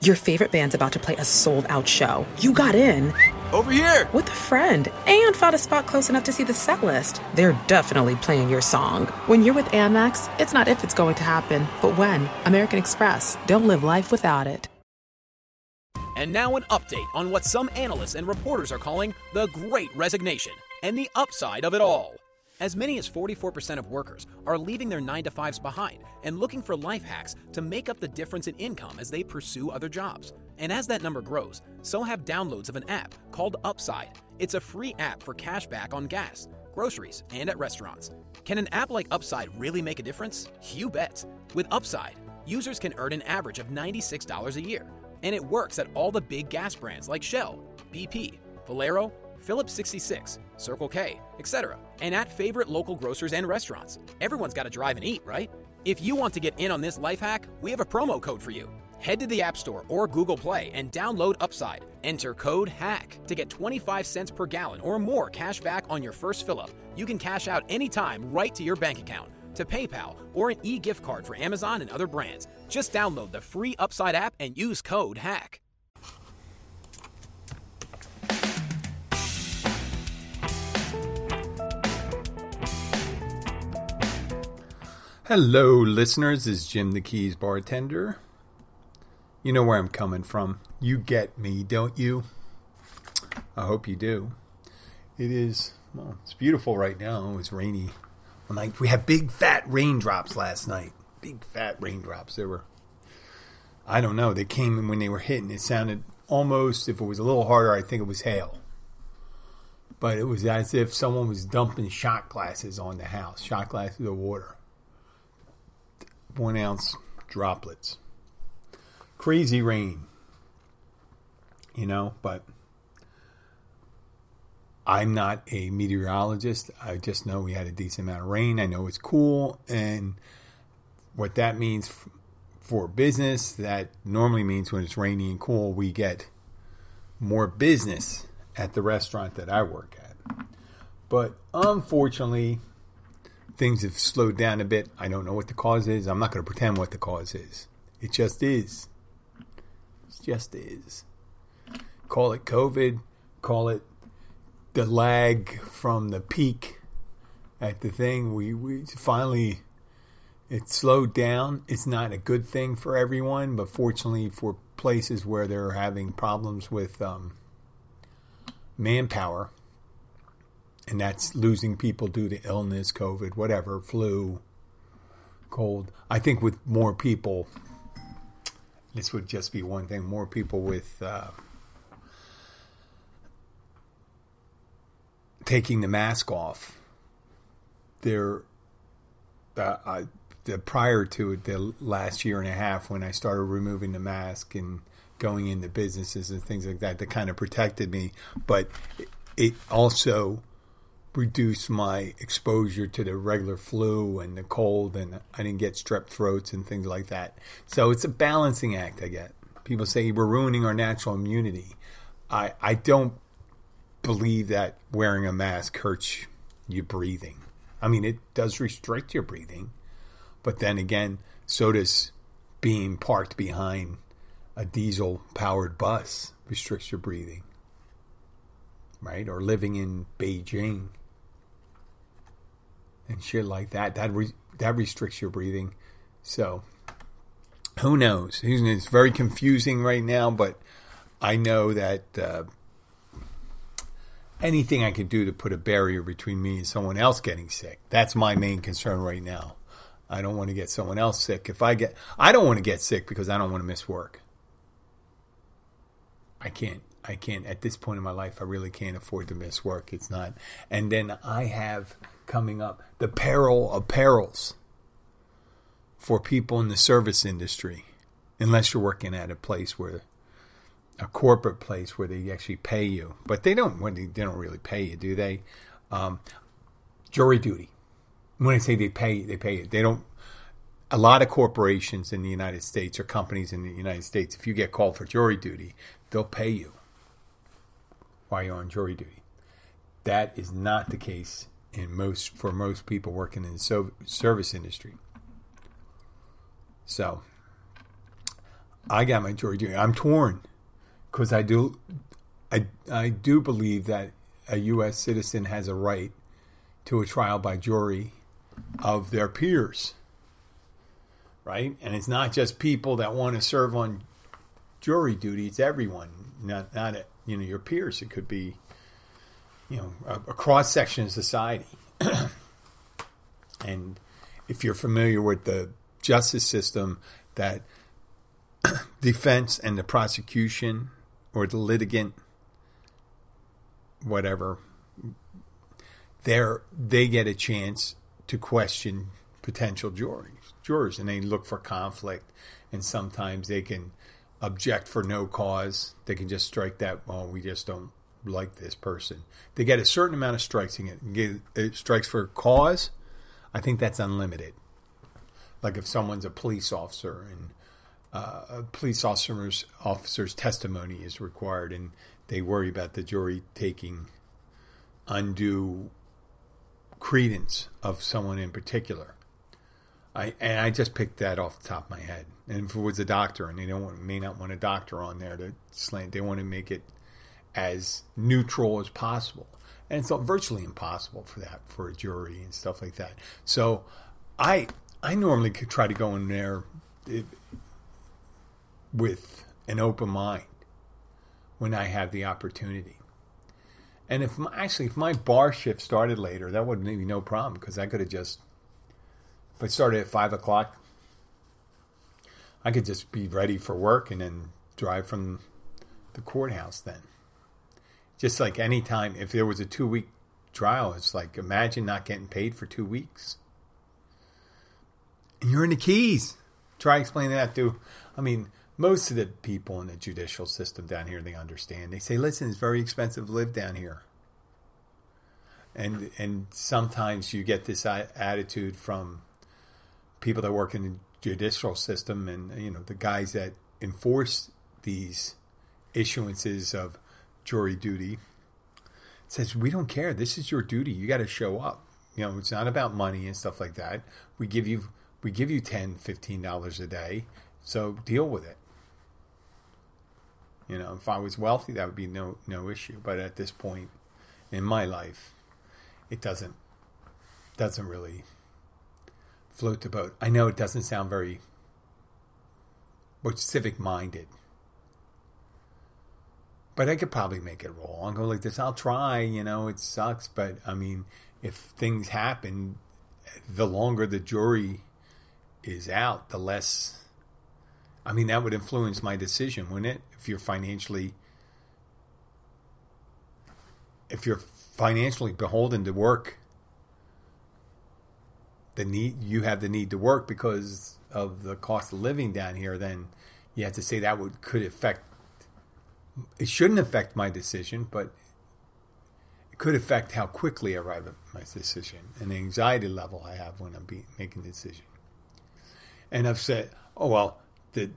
Your favorite band's about to play a sold-out show. You got in Over here! with a friend and found a spot close enough to see the set list. They're definitely playing your song. When you're with Amex, it's not if it's going to happen, but when. American Express. Don't live life without it. And now an update on what some analysts and reporters are calling the Great Resignation and the upside of it all. As many as 44% of workers are leaving their 9 to 5s behind and looking for life hacks to make up the difference in income as they pursue other jobs. And as that number grows, so have downloads of an app called Upside. It's a free app for cash back on gas, groceries, and at restaurants. Can an app like Upside really make a difference? You bet. With Upside, users can earn an average of $96 a year. And it works at all the big gas brands like Shell, BP, Valero, Phillips 66, Circle K, etc. And at favorite local grocers and restaurants. Everyone's got to drive and eat, right? If you want to get in on this life hack, we have a promo code for you. Head to the App Store or Google Play and download Upside. Enter code HACK to get 25 cents per gallon or more cash back on your first fill up. You can cash out anytime right to your bank account, to PayPal, or an e gift card for Amazon and other brands. Just download the free Upside app and use code HACK. Hello, listeners. This is Jim the Keys bartender. You know where I'm coming from. You get me, don't you? I hope you do. It is, well, it's beautiful right now. It's rainy. Like we had big fat raindrops last night. Big fat raindrops. They were, I don't know. They came and when they were hitting, it sounded almost. If it was a little harder, I think it was hail. But it was as if someone was dumping shot glasses on the house. Shot glasses of water one ounce droplets. Crazy rain, you know, but I'm not a meteorologist. I just know we had a decent amount of rain. I know it's cool. And what that means for business, that normally means when it's rainy and cool, we get more business at the restaurant that I work at. But unfortunately, things have slowed down a bit. I don't know what the cause is. I'm not going to pretend what the cause is. It just is. It just is. Call it COVID. Call it the lag from the peak at the thing. We, we finally, it slowed down. It's not a good thing for everyone, but fortunately for places where they're having problems with um, manpower, and that's losing people due to illness, COVID, whatever, flu, cold. I think with more people, this would just be one thing: more people with uh, taking the mask off. They're uh, I, the prior to it, the last year and a half, when I started removing the mask and going into businesses and things like that, that kind of protected me, but it also reduce my exposure to the regular flu and the cold, and I didn't get strep throats and things like that. So it's a balancing act. I get people say we're ruining our natural immunity. I I don't believe that wearing a mask hurts your breathing. I mean, it does restrict your breathing, but then again, so does being parked behind a diesel powered bus restricts your breathing right? Or living in Beijing and shit like that. That re- that restricts your breathing. So who knows? It's very confusing right now, but I know that uh, anything I can do to put a barrier between me and someone else getting sick. That's my main concern right now. I don't want to get someone else sick. If I get, I don't want to get sick because I don't want to miss work. I can't. I can't at this point in my life. I really can't afford to miss work. It's not. And then I have coming up the peril of perils for people in the service industry. unless you're working at a place where a corporate place where they actually pay you, but they don't. When they, don't really pay you, do they? Um, jury duty. When I say they pay, they pay you. They don't. A lot of corporations in the United States or companies in the United States, if you get called for jury duty, they'll pay you while you're on jury duty. That is not the case in most for most people working in the so, service industry. So, I got my jury duty. I'm torn because I do, I I do believe that a U.S. citizen has a right to a trial by jury of their peers, right? And it's not just people that want to serve on jury duty; it's everyone, not not you know your peers. It could be you know a, a cross section of society, and if you're familiar with the justice system, that defense and the prosecution or the litigant, whatever, they they get a chance to question potential juries, jurors, and they look for conflict, and sometimes they can object for no cause. They can just strike that. Well, we just don't like this person. They get a certain amount of strikes. Get, it strikes for cause. I think that's unlimited. Like if someone's a police officer and uh, a police officer's officer's testimony is required, and they worry about the jury taking undue credence of someone in particular. I and I just picked that off the top of my head. And if it was a doctor, and they don't want, may not want a doctor on there to slant, they want to make it as neutral as possible. And it's virtually impossible for that for a jury and stuff like that. So I I normally could try to go in there eh, with an open mind when I have the opportunity. And if my, actually if my bar shift started later, that wouldn't be no problem because I could have just if I started at five o'clock, I could just be ready for work and then drive from the courthouse then. Just like any time, if there was a two week trial, it's like imagine not getting paid for two weeks. And you're in the Keys. Try explaining that to, I mean, most of the people in the judicial system down here they understand. They say, "Listen, it's very expensive to live down here." And and sometimes you get this attitude from people that work in the judicial system and you know the guys that enforce these issuances of jury duty it says we don't care this is your duty you got to show up you know it's not about money and stuff like that we give you we give you 10 15 dollars a day so deal with it you know, if I was wealthy, that would be no no issue. But at this point in my life, it doesn't doesn't really float the boat. I know it doesn't sound very civic minded. But I could probably make it roll. I'll go like this. I'll try, you know, it sucks, but I mean, if things happen, the longer the jury is out, the less I mean, that would influence my decision, wouldn't it? If you're financially, if you're financially beholden to work, the need you have the need to work because of the cost of living down here, then you have to say that would could affect. It shouldn't affect my decision, but it could affect how quickly I arrive at my decision and the anxiety level I have when I'm be, making a decision. And I've said, oh well, the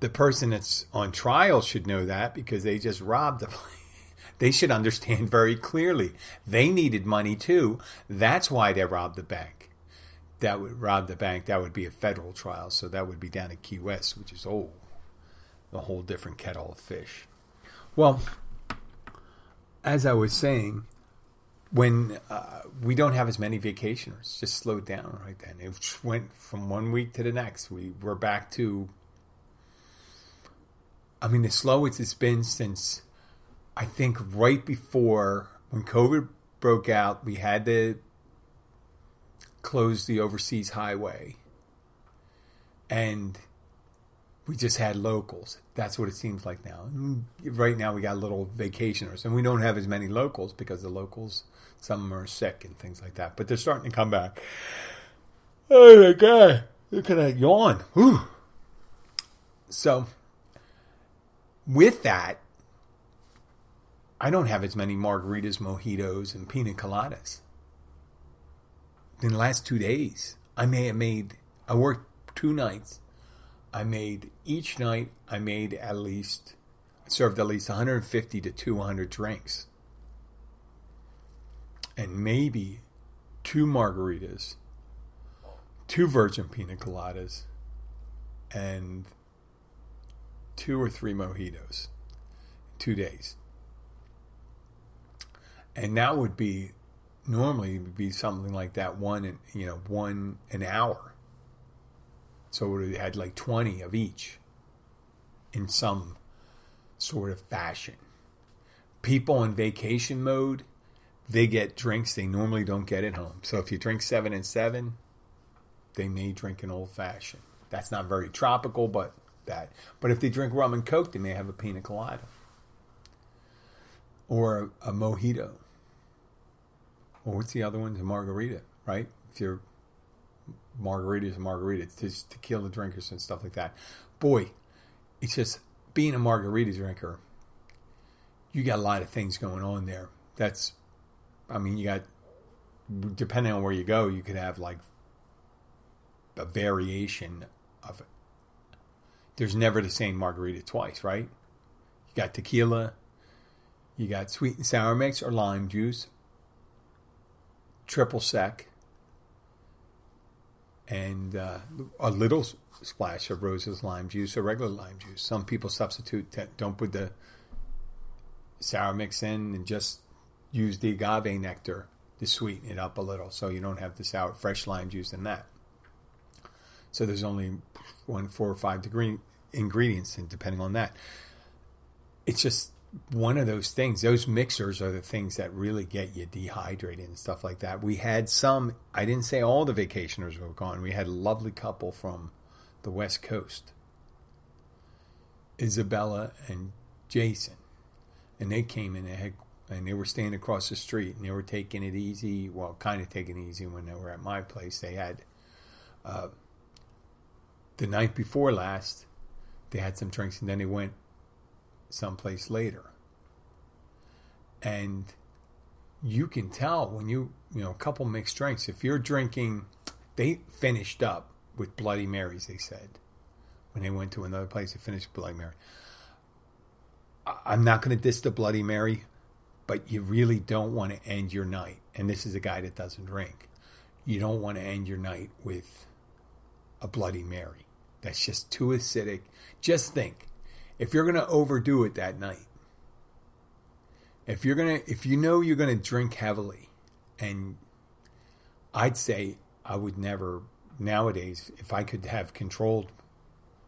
the person that's on trial should know that because they just robbed the they should understand very clearly. They needed money too. That's why they robbed the bank. That would rob the bank that would be a federal trial so that would be down at key west which is oh a whole different kettle of fish. Well as i was saying when uh, we don't have as many vacationers just slowed down right then. It went from one week to the next. We were back to I mean the slowest it's been since I think right before when COVID broke out we had to close the overseas highway. And we just had locals. That's what it seems like now. Mm, right now, we got little vacationers, and we don't have as many locals because the locals, some are sick and things like that. But they're starting to come back. Oh my god! Look at that yawn. Whew. So, with that, I don't have as many margaritas, mojitos, and pina coladas. In the last two days, I may have made, I worked two nights. I made each night, I made at least, served at least 150 to 200 drinks. And maybe two margaritas, two virgin pina coladas, and two or three mojitos. Two days. And that would be normally would be something like that one you know one an hour so we had like 20 of each in some sort of fashion. People in vacation mode they get drinks they normally don't get at home. So if you drink seven and seven they may drink an old fashioned that's not very tropical but that. But if they drink rum and coke they may have a pina colada or a, a mojito. Or what's the other one? A margarita, right? If you're margarita is a margarita, it's tequila drinkers and stuff like that. Boy, it's just being a margarita drinker. You got a lot of things going on there. That's, I mean, you got depending on where you go, you could have like a variation of it. There's never the same margarita twice, right? You got tequila, you got sweet and sour mix or lime juice, triple sec, and uh, a little splash of Rose's lime juice or regular lime juice. Some people substitute, don't put the sour mix in and just use the agave nectar to sweeten it up a little so you don't have the sour fresh lime juice in that. So there's only one, four or five degree ingredients, and depending on that, it's just one of those things. Those mixers are the things that really get you dehydrated and stuff like that. We had some, I didn't say all the vacationers were gone. We had a lovely couple from the West Coast, Isabella and Jason. And they came in and, had, and they were staying across the street and they were taking it easy. Well, kind of taking it easy when they were at my place. They had, uh, the night before last, they had some drinks and then they went someplace later. And you can tell when you, you know, a couple mixed drinks, if you're drinking, they finished up with Bloody Marys, they said. When they went to another place, they finished Bloody Mary. I'm not going to diss the Bloody Mary, but you really don't want to end your night. And this is a guy that doesn't drink. You don't want to end your night with a Bloody Mary. That's just too acidic. Just think if you're going to overdo it that night, if you're going to, if you know you're going to drink heavily, and I'd say I would never, nowadays, if I could have controlled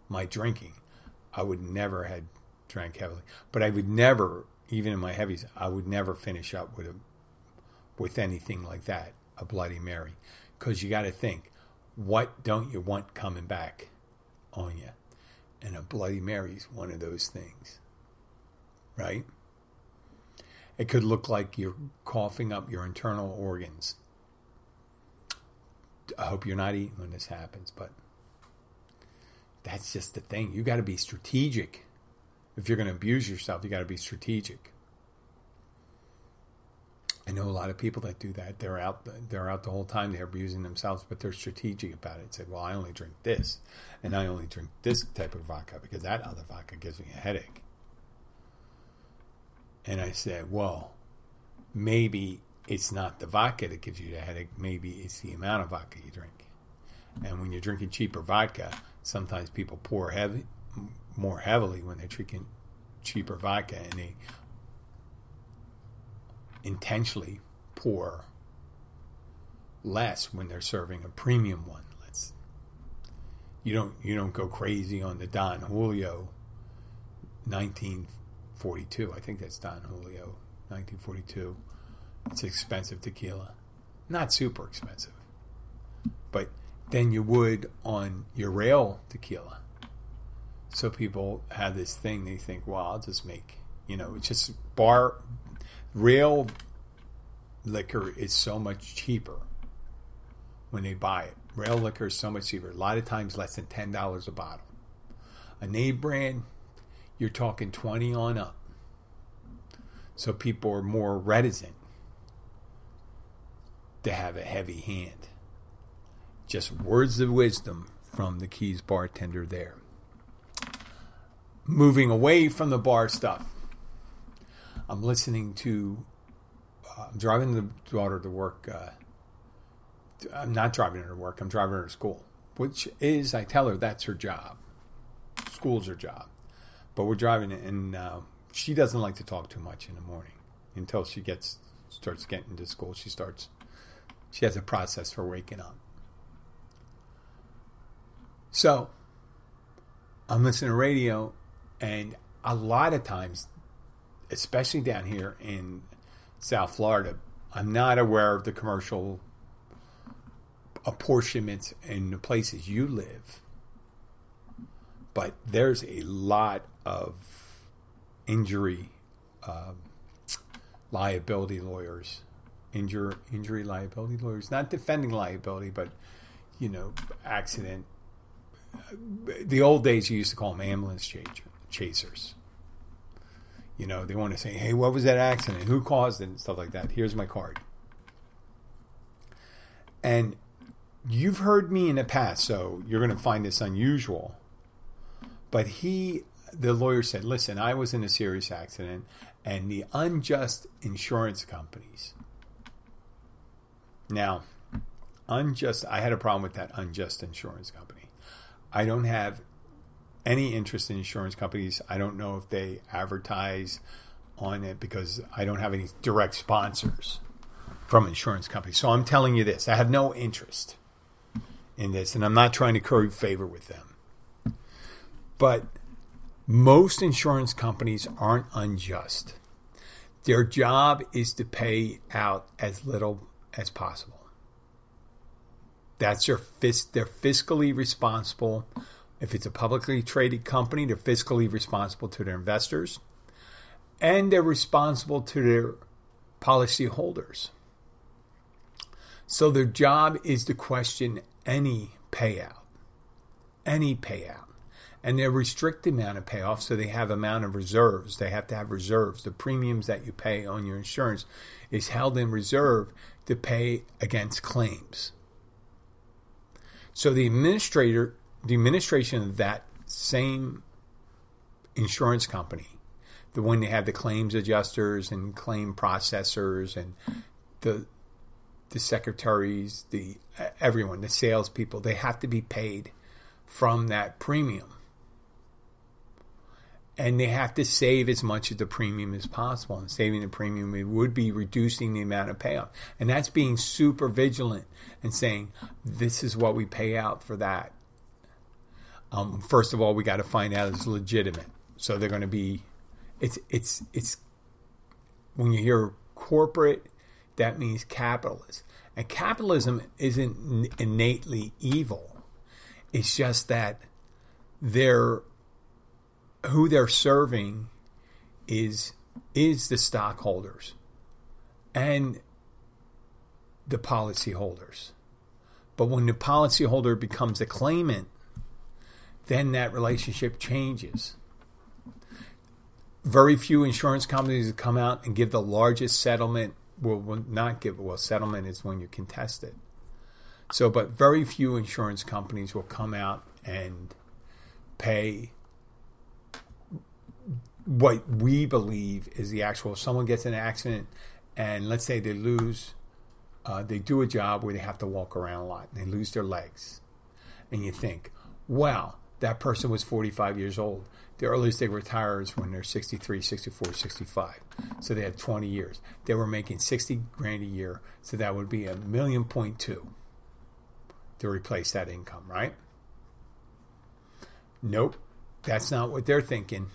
my drinking, I would never had drank heavily. But I would never, even in my heavies, I would never finish up with a, with anything like that, a Bloody Mary. Because you got to think, what don't you want coming back on you? And a Bloody Mary is one of those things, right? It could look like you're coughing up your internal organs. I hope you're not eating when this happens, but that's just the thing. You got to be strategic. If you're going to abuse yourself, you got to be strategic. I know a lot of people that do that. They're out. They're out the whole time. They're abusing themselves, but they're strategic about it. Say, "Well, I only drink this, and I only drink this type of vodka because that other vodka gives me a headache." And I said, "Well, maybe it's not the vodka that gives you the headache. Maybe it's the amount of vodka you drink. And when you're drinking cheaper vodka, sometimes people pour heavy, more heavily when they're drinking cheaper vodka, and they intentionally pour less when they're serving a premium one. Let's you don't you don't go crazy on the Don Julio 1942. I think that's Don Julio 1942. It's expensive tequila. Not super expensive. But than you would on your rail tequila. So people have this thing they think, well, I'll just make, you know, it's just bar Rail liquor is so much cheaper when they buy it. Real liquor is so much cheaper. A lot of times less than ten dollars a bottle. A name brand, you're talking 20 on up. So people are more reticent to have a heavy hand. Just words of wisdom from the Keys bartender there. Moving away from the bar stuff, I'm listening to, uh, I'm driving the daughter to work. Uh, I'm not driving her to work, I'm driving her to school, which is, I tell her, that's her job. School's her job. But we're driving it, and uh, she doesn't like to talk too much in the morning until she gets starts getting to school. She starts she has a process for waking up. So I'm listening to radio, and a lot of times, especially down here in South Florida, I'm not aware of the commercial apportionments in the places you live. But there's a lot of injury uh, liability lawyers injury injury liability lawyers, not defending liability, but you know, accident. The old days, you used to call them ambulance chasers. You know, they want to say, "Hey, what was that accident? Who caused it?" and stuff like that. Here's my card. And you've heard me in the past, so you're going to find this unusual. But he, the lawyer said, "Listen, I was in a serious accident, and the unjust insurance companies now, unjust, I had a problem with that unjust insurance company. I don't have any interest in insurance companies. I don't know if they advertise on it because I don't have any direct sponsors from insurance companies. So I'm telling you this I have no interest in this, and I'm not trying to curry favor with them. But most insurance companies aren't unjust. Their job is to pay out as little as possible. That's their fis- they're fiscally responsible. If it's a publicly traded company, they're fiscally responsible to their investors and they're responsible to their policyholders. So their job is to question any payout, any payout. And they restrict the amount of payoff, so they have amount of reserves. They have to have reserves. The premiums that you pay on your insurance is held in reserve to pay against claims. So the administrator, the administration of that same insurance company, the one that have the claims adjusters and claim processors and the the secretaries, the everyone, the salespeople, they have to be paid from that premium and they have to save as much of the premium as possible. And saving the premium it would be reducing the amount of payout, and that's being super vigilant and saying this is what we pay out for that. Um, first of all, we got to find out it's legitimate. So they're going to be, it's it's it's when you hear corporate, that means capitalist, and capitalism isn't innately evil. It's just that they're who they're serving is is the stockholders and the policyholders. But when the policyholder becomes a claimant, then that relationship changes. Very few insurance companies come out and give the largest settlement. Will, will not give well settlement is when you contest it. So, but very few insurance companies will come out and pay what we believe is the actual someone gets in an accident and let's say they lose uh, they do a job where they have to walk around a lot and they lose their legs and you think wow that person was 45 years old. The earliest they retire is when they're 63 64 65 so they had 20 years. They were making 60 grand a year so that would be a million point two to replace that income right? Nope. That's not what they're thinking.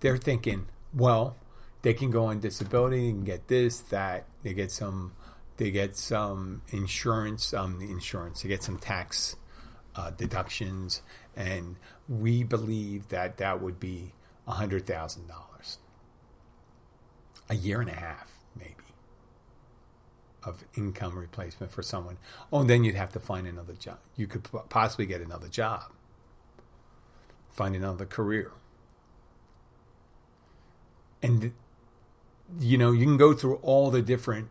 They're thinking, well, they can go on disability and get this, that. They get some, they get some insurance, um, insurance. They get some tax uh, deductions, and we believe that that would be a hundred thousand dollars, a year and a half, maybe, of income replacement for someone. Oh, and then you'd have to find another job. You could possibly get another job find another career. And, you know, you can go through all the different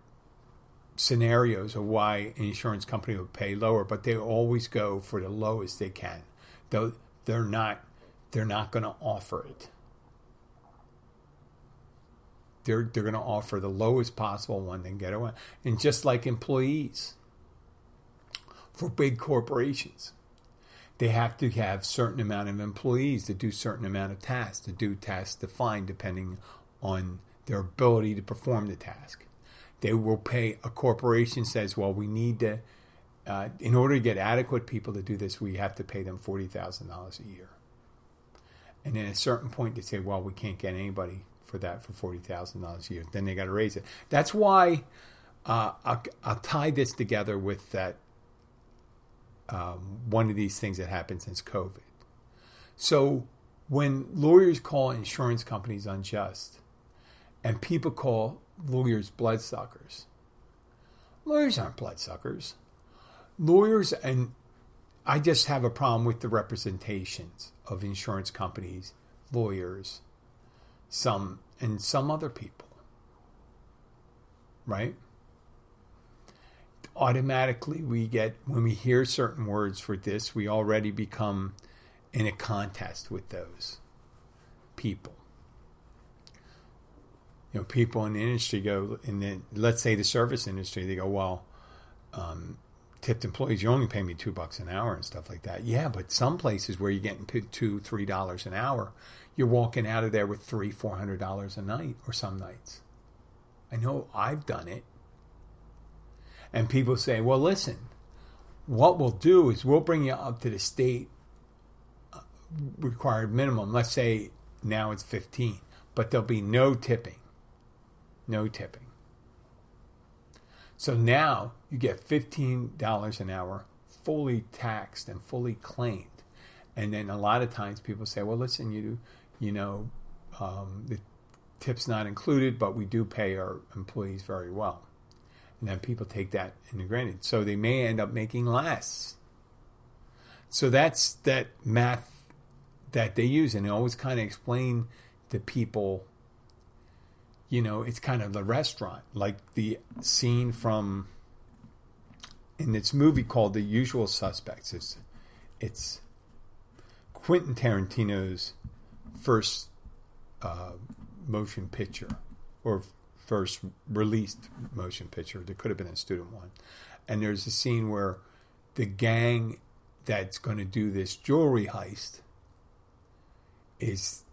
scenarios of why an insurance company would pay lower, but they always go for the lowest they can. Though they're not they're not going to offer it. They're they're going to offer the lowest possible one they get away. And just like employees for big corporations, they have to have certain amount of employees to do certain amount of tasks, to do tasks defined depending on their ability to perform the task. They will pay a corporation says, well, we need to, uh, in order to get adequate people to do this, we have to pay them forty thousand dollars a year. And then at a certain point, they say, well, we can't get anybody for that for forty thousand dollars a year. Then they got to raise it. That's why uh, I'll, I'll tie this together with that um, one of these things that happened since COVID. So when lawyers call insurance companies unjust, and people call lawyers bloodsuckers, lawyers aren't bloodsuckers. Lawyers, and I just have a problem with the representations of insurance companies, lawyers, some, and some other people. Right? automatically we get when we hear certain words for this we already become in a contest with those people you know people in the industry go in the let's say the service industry they go well um, tipped employees you only pay me two bucks an hour and stuff like that yeah but some places where you're getting paid two three dollars an hour you're walking out of there with three four hundred dollars a night or some nights i know i've done it and people say, well, listen, what we'll do is we'll bring you up to the state uh, required minimum. Let's say now it's 15, but there'll be no tipping. No tipping. So now you get $15 an hour fully taxed and fully claimed. And then a lot of times people say, well, listen, you you know, um, the tip's not included, but we do pay our employees very well. And then people take that into granted. So they may end up making less. So that's that math that they use. And they always kind of explain to people, you know, it's kind of the restaurant, like the scene from in this movie called The Usual Suspects. It's, it's Quentin Tarantino's first uh, motion picture or first released motion picture. There could have been a student one. And there's a scene where the gang that's going to do this jewelry heist is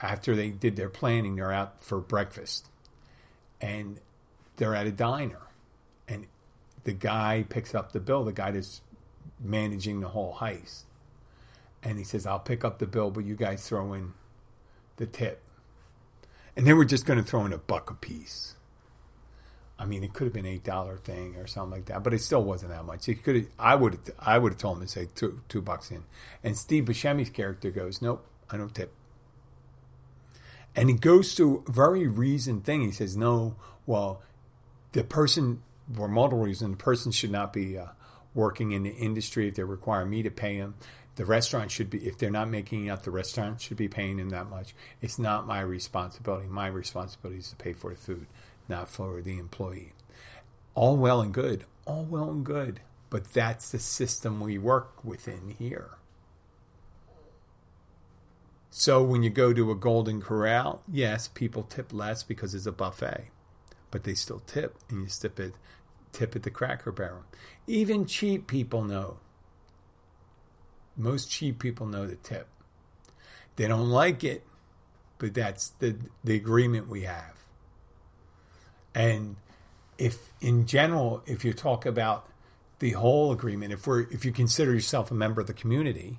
after they did their planning, they're out for breakfast and they're at a diner. And the guy picks up the bill, the guy that's managing the whole heist. And he says, I'll pick up the bill, but you guys throw in the tip and they were just going to throw in a buck a piece. I mean, it could have been eight dollar thing or something like that, but it still wasn't that much. It could. I would. I would have told him to say two two bucks in. And Steve Buscemi's character goes, "Nope, I don't tip." And he goes to a very reasoned thing. He says, "No, well, the person for multiple reasons, the person should not be uh, working in the industry if they require me to pay them. the restaurant should be if they're not making enough the restaurant should be paying them that much. It's not my responsibility. My responsibility is to pay for the food not for the employee. All well and good all well and good but that's the system we work within here. So when you go to a golden corral yes people tip less because it's a buffet but they still tip and you tip it tip at the cracker barrel even cheap people know most cheap people know the tip. They don't like it, but that's the the agreement we have. And if in general, if you talk about the whole agreement, if we're if you consider yourself a member of the community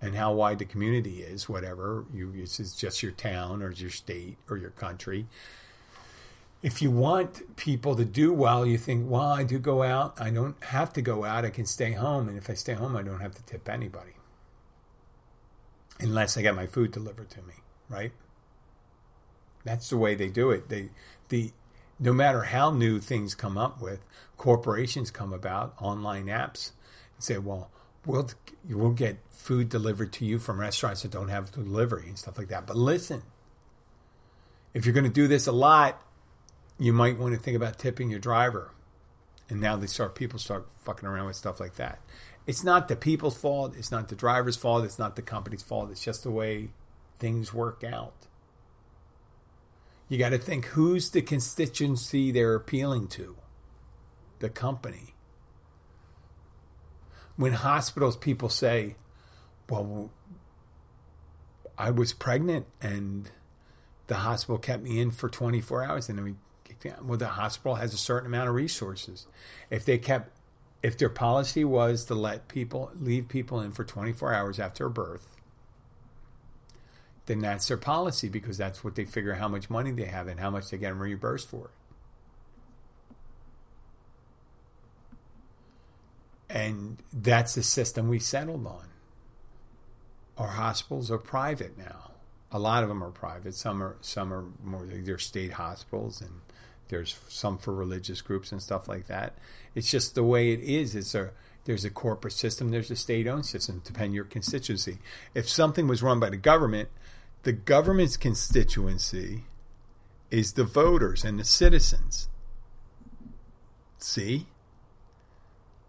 and how wide the community is, whatever, you it's just your town or your state or your country, if you want people to do well, you think, well, I do go out. I don't have to go out. I can stay home. And if I stay home, I don't have to tip anybody. Unless I get my food delivered to me, right? That's the way they do it. They, the, no matter how new things come up with, corporations come about, online apps, and say, well, We'll, will get food delivered to you from restaurants that don't have delivery and stuff like that. But listen, if you're going to do this a lot, you might want to think about tipping your driver. And now they start people start fucking around with stuff like that. It's not the people's fault. It's not the driver's fault. It's not the company's fault. It's just the way things work out. You got to think who's the constituency they're appealing to? The company. When hospitals, people say, well, I was pregnant and the hospital kept me in for 24 hours and then we well the hospital has a certain amount of resources. If they kept if their policy was to let people leave people in for 24 hours after birth then that's their policy because that's what they figure how much money they have and how much they get reimbursed for. And that's the system we settled on. Our hospitals are private now. A lot of them are private. Some are some are more they're state hospitals and there's some for religious groups and stuff like that. It's just the way it is. It's a there's a corporate system, there's a state-owned system, depending your constituency. If something was run by the government, the government's constituency is the voters and the citizens. See?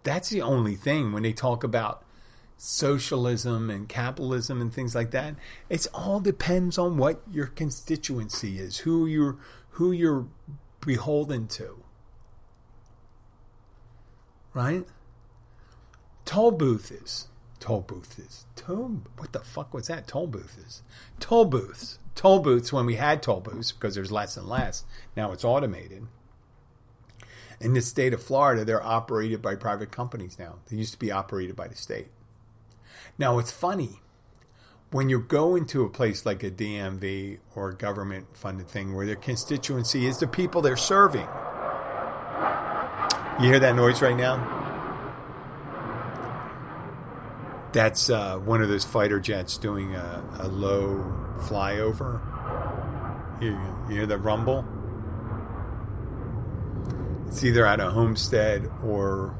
That's the only thing when they talk about socialism and capitalism and things like that. It all depends on what your constituency is, who you're who you're beholden to. Right? Toll booth is. Toll booth is. Toll, what the fuck was that? Toll booth is. Toll booths. Toll booths when we had toll booths because there's less and less. Now it's automated. In the state of Florida, they're operated by private companies now. They used to be operated by the state. Now it's funny when you go into a place like a DMV or a government funded thing where their constituency is the people they're serving. You hear that noise right now? That's uh, one of those fighter jets doing a, a low flyover. You, you hear the rumble? It's either at a homestead or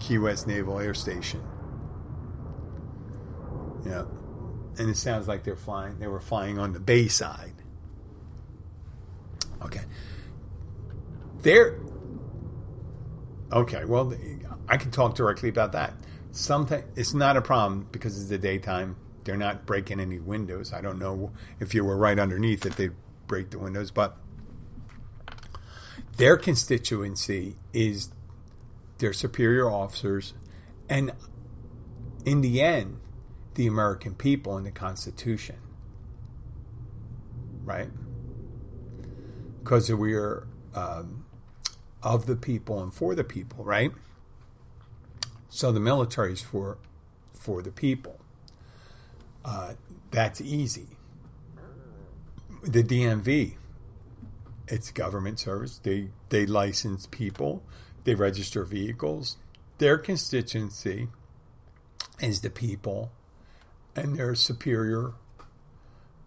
Key West Naval Air Station. Yeah and it sounds like they're flying. They were flying on the bay side. Okay, they're okay. Well, I can talk directly about that. Something it's not a problem because it's the daytime. They're not breaking any windows. I don't know if you were right underneath if they'd break the windows, but their constituency is their superior officers, and in the end, the American people and the Constitution. Right? Because we are um, of the people and for the people, right? So the military is for for the people. Uh, that's easy. The DMV, it's government service. They they license people. They register vehicles. Their constituency is the people and their superior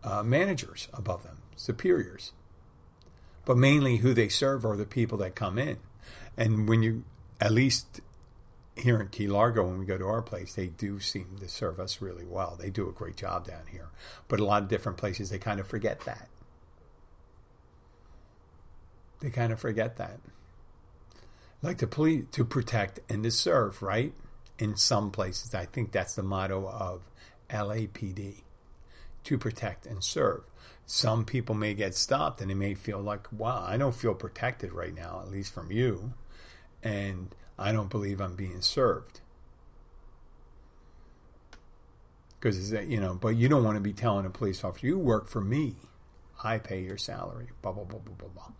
uh, managers above them, superiors. But mainly who they serve are the people that come in. And when you, at least here in Key Largo, when we go to our place, they do seem to serve us really well. They do a great job down here. But a lot of different places, they kind of forget that. They kind of forget that. Like to police, to protect and to serve, right? In some places, I think that's the motto of LAPD to protect and serve. Some people may get stopped and they may feel like, wow, I don't feel protected right now, at least from you, and I don't believe I'm being served. Because, you know, but you don't want to be telling a police officer, you work for me, I pay your salary, blah, blah, blah, blah, blah, blah.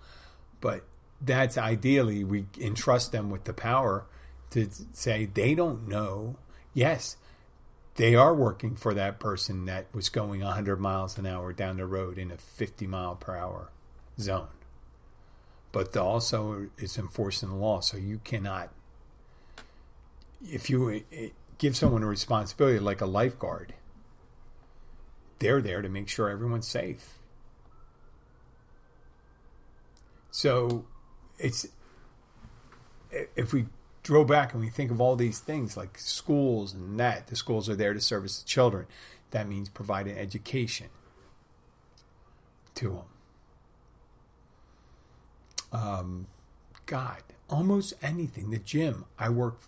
But that's ideally, we entrust them with the power to say they don't know. Yes, they are working for that person that was going 100 miles an hour down the road in a 50 mile per hour zone. But also it's enforcing the law, so you cannot. If you eh, eh, give someone a responsibility like a lifeguard, they're there to make sure everyone's safe. So it's eh, if we throw back and we think of all these things like schools and that, the schools are there to service the children. That means providing education to them. Um, God, almost anything. The gym, I work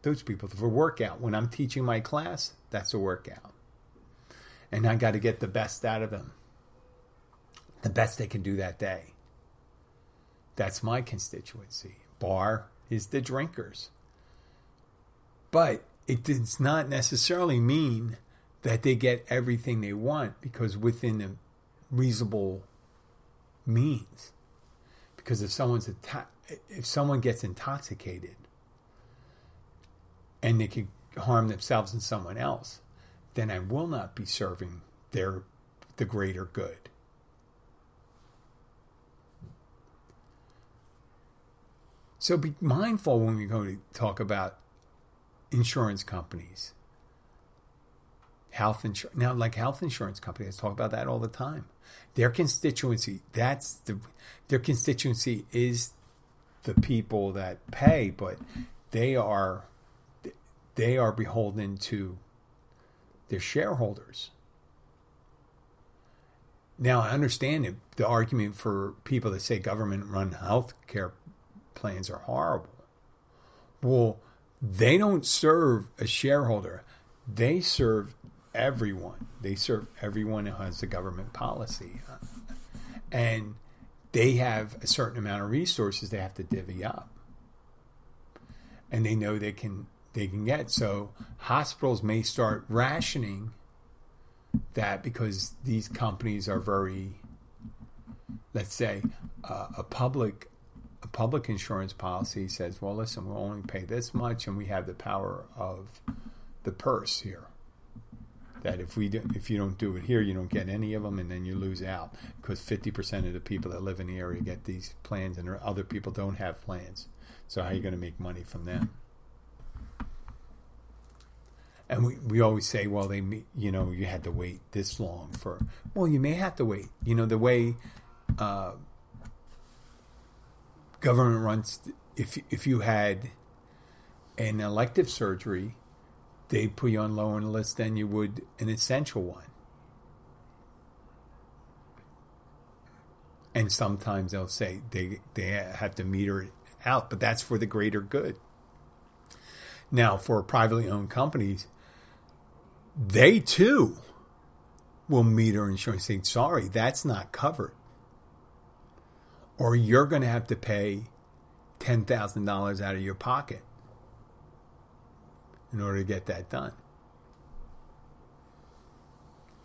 those people for workout. When I'm teaching my class, that's a workout. And I got to get the best out of them, the best they can do that day. That's my constituency. Bar is the drinkers. But it does not necessarily mean that they get everything they want because within a reasonable means. Because if someone's if someone gets intoxicated and they can harm themselves and someone else, then I will not be serving their the greater good. So be mindful when we go to talk about insurance companies. Health insurance now, like health insurance companies, talk about that all the time. Their constituency, that's the their constituency is the people that pay, but they are they are beholden to their shareholders. Now I understand the argument for people that say government run health care plans are horrible. Well, they don't serve a shareholder. They serve everyone. They serve everyone who has a government policy. And they have a certain amount of resources they have to divvy up. And they know they can they can get. So hospitals may start rationing that because these companies are very let's say uh, a public a public insurance policy says, well, listen, we'll only pay this much, and we have the power of the purse here. That if we do, if you don't do it here, you don't get any of them, and then you lose out because fifty percent of the people that live in the area get these plans, and other people don't have plans. So how are you going to make money from them? And we, we always say, well, they you know you had to wait this long for. Well, you may have to wait. You know the way. Uh, government runs if if you had an elective surgery, they'd put you on lower on the list than you would an essential one. And sometimes they'll say they they have to meter it out, but that's for the greater good. Now, for privately owned companies, they too will meter insurance saying, sorry, that's not covered or you're going to have to pay $10,000 out of your pocket in order to get that done.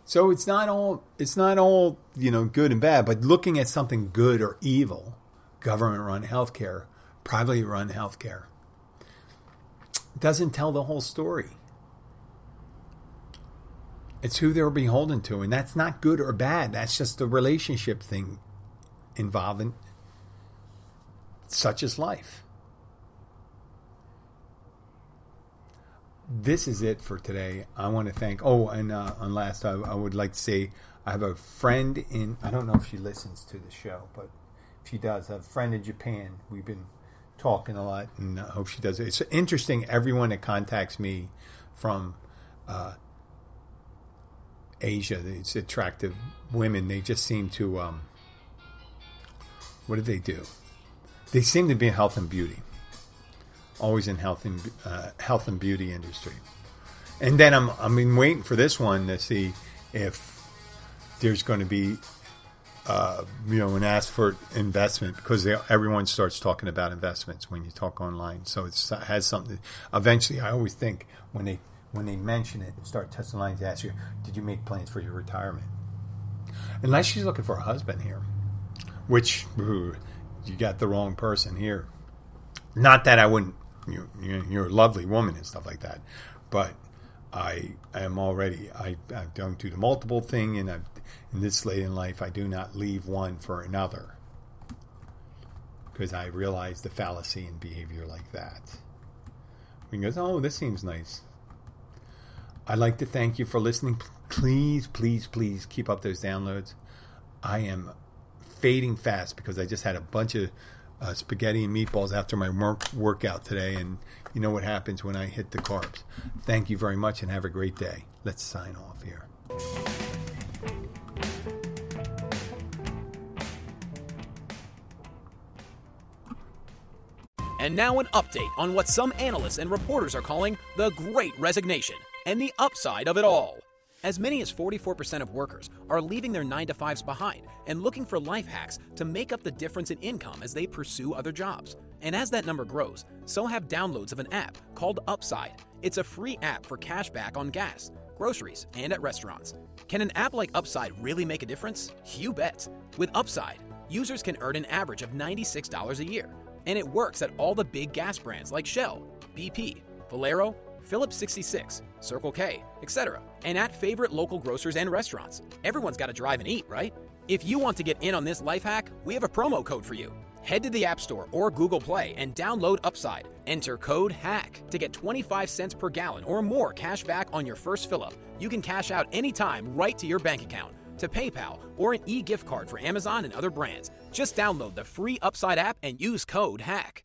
So it's not all it's not all, you know, good and bad, but looking at something good or evil, government run healthcare, privately run healthcare, doesn't tell the whole story. It's who they're beholden to, and that's not good or bad. That's just a relationship thing involving such is life. This is it for today. I want to thank. Oh, and uh, and last, I, I would like to say I have a friend in. I don't know if she listens to the show, but she does, I have a friend in Japan. We've been talking a lot, and I hope she does. It's interesting. Everyone that contacts me from uh, Asia, it's attractive women. They just seem to. Um, what do they do? They seem to be in health and beauty, always in health and uh, health and beauty industry. And then I'm I'm waiting for this one to see if there's going to be uh, you know, and ask for investment because they, everyone starts talking about investments when you talk online. So it has something. Eventually, I always think when they when they mention it start testing lines, ask you, "Did you make plans for your retirement?" Unless she's looking for a husband here, which you got the wrong person here. Not that I wouldn't, you, you're a lovely woman and stuff like that, but I am already, I, I don't do the multiple thing, and i in this late in life, I do not leave one for another because I realize the fallacy in behavior like that. We goes, oh, this seems nice. I'd like to thank you for listening. Please, please, please keep up those downloads. I am fading fast because I just had a bunch of uh, spaghetti and meatballs after my work- workout today, and you know what happens when I hit the carbs. Thank you very much, and have a great day. Let's sign off here. And now an update on what some analysts and reporters are calling the Great Resignation and the upside of it all. As many as 44% of workers are leaving their 9 to 5s behind and looking for life hacks to make up the difference in income as they pursue other jobs. And as that number grows, so have downloads of an app called Upside. It's a free app for cash back on gas, groceries, and at restaurants. Can an app like Upside really make a difference? You bet. With Upside, users can earn an average of $96 a year, and it works at all the big gas brands like Shell, BP, Valero, Phillips 66, Circle K, etc., and at favorite local grocers and restaurants. Everyone's got to drive and eat, right? If you want to get in on this life hack, we have a promo code for you. Head to the App Store or Google Play and download Upside. Enter code HACK to get 25 cents per gallon or more cash back on your first fill up. You can cash out anytime right to your bank account, to PayPal, or an e gift card for Amazon and other brands. Just download the free Upside app and use code HACK.